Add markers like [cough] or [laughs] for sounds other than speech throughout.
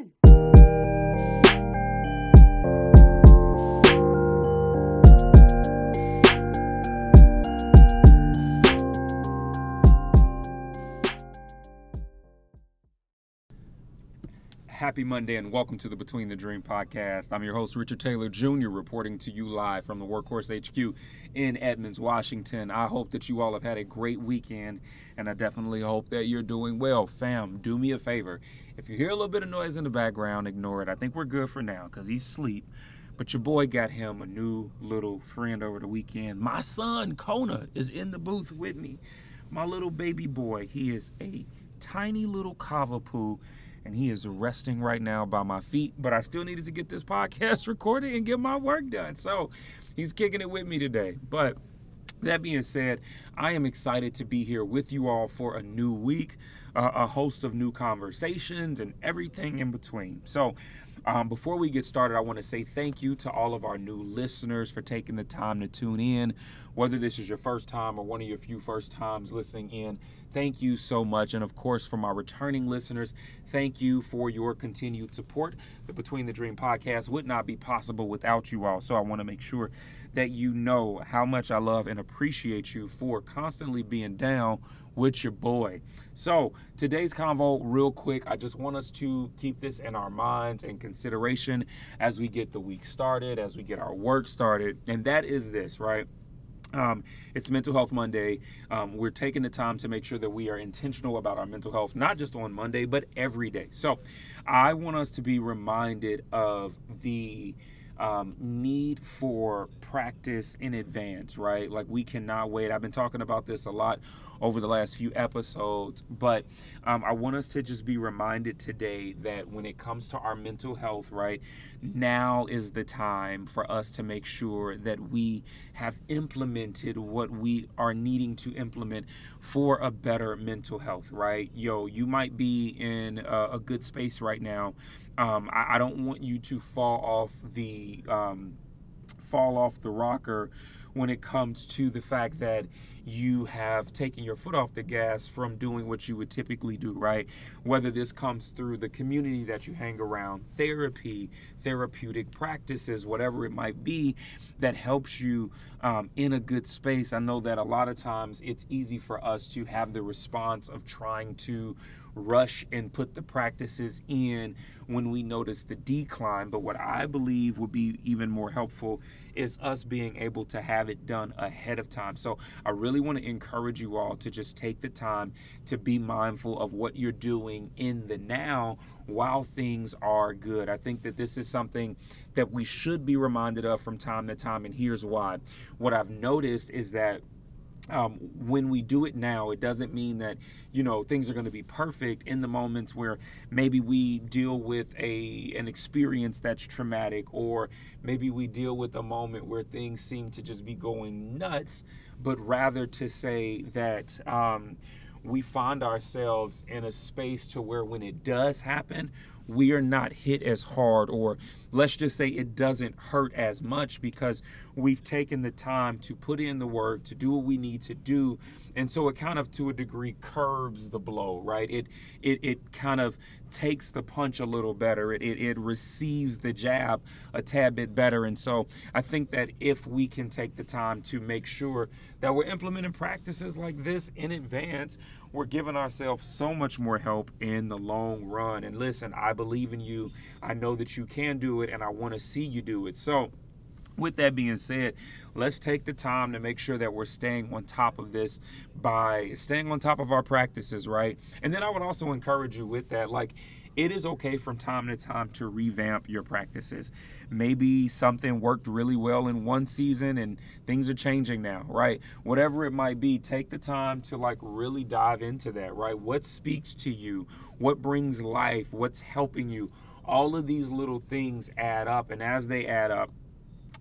soon. Happy Monday and welcome to the Between the Dream podcast. I'm your host, Richard Taylor Jr., reporting to you live from the Workhorse HQ in Edmonds, Washington. I hope that you all have had a great weekend and I definitely hope that you're doing well. Fam, do me a favor. If you hear a little bit of noise in the background, ignore it. I think we're good for now because he's asleep. But your boy got him a new little friend over the weekend. My son, Kona, is in the booth with me. My little baby boy, he is a tiny little Cavapoo and he is resting right now by my feet. But I still needed to get this [laughs] podcast recorded and get my work done. So he's kicking it with me today. But that being said, I am excited to be here with you all for a new week, a host of new conversations, and everything in between. So, um, before we get started, I want to say thank you to all of our new listeners for taking the time to tune in. Whether this is your first time or one of your few first times listening in, thank you so much. And of course, for my returning listeners, thank you for your continued support. The Between the Dream podcast would not be possible without you all. So I want to make sure that you know how much I love and appreciate you for constantly being down with your boy. So, today's convo, real quick, I just want us to keep this in our minds and consideration as we get the week started, as we get our work started. And that is this, right? Um, it's Mental Health Monday. Um, we're taking the time to make sure that we are intentional about our mental health, not just on Monday, but every day. So I want us to be reminded of the um, need for practice in advance, right? Like we cannot wait. I've been talking about this a lot over the last few episodes, but um, I want us to just be reminded today that when it comes to our mental health, right, now is the time for us to make sure that we have implemented what we are needing to implement for a better mental health, right? Yo, you might be in a, a good space right now. Um, I, I, don't want you to fall off the um, fall off the rocker when it comes to the fact that you have taken your foot off the gas from doing what you would typically do, right? Whether this comes through the community that you hang around, therapy, therapeutic practices, whatever it might be that helps you um, in a good space. I know that a lot of times it's easy for us to have the response of trying to rush and put the practices in when we notice the decline. But what I believe would be even more helpful is us being able to have it done ahead of time. So I really want to encourage you all to just take the time to be mindful of what you're doing in the now while things are good. I think that this is something that we should be reminded of from time to time, and here's why. What I've noticed is that um, when we do it now, it doesn't mean that you know things are going to be perfect in the moments where maybe we deal with a an experience that's traumatic, or maybe we deal with a moment where things seem to just be going nuts, but rather to say that. Um, we find ourselves in a space to where when it does happen, we are not hit as hard, or let's just say it doesn't hurt as much because we've taken the time to put in the work to do what we need to do. And so it kind of to a degree curbs the blow, right? It it it kind of takes the punch a little better. It, it, it receives the jab a tad bit better. And so I think that if we can take the time to make sure that we're implementing practices like this in advance, we're giving ourselves so much more help in the long run. And listen, I believe in you. I know that you can do it, and I want to see you do it. So, with that being said, let's take the time to make sure that we're staying on top of this by staying on top of our practices, right? And then I would also encourage you with that, like, it is okay from time to time to revamp your practices. Maybe something worked really well in one season and things are changing now, right? Whatever it might be, take the time to like really dive into that, right? What speaks to you? What brings life? What's helping you? All of these little things add up, and as they add up,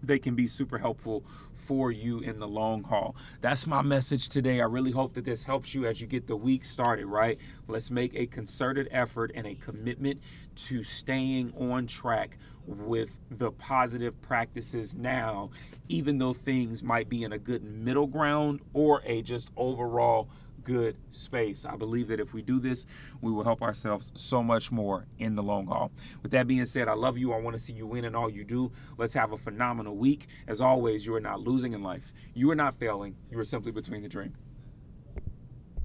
they can be super helpful for you in the long haul. That's my message today. I really hope that this helps you as you get the week started, right? Let's make a concerted effort and a commitment to staying on track with the positive practices now, even though things might be in a good middle ground or a just overall good space. I believe that if we do this, we will help ourselves so much more in the long haul. With that being said, I love you. I want to see you win in all you do. Let's have a phenomenal week. As always, you are not losing in life. You are not failing. You are simply between the dream.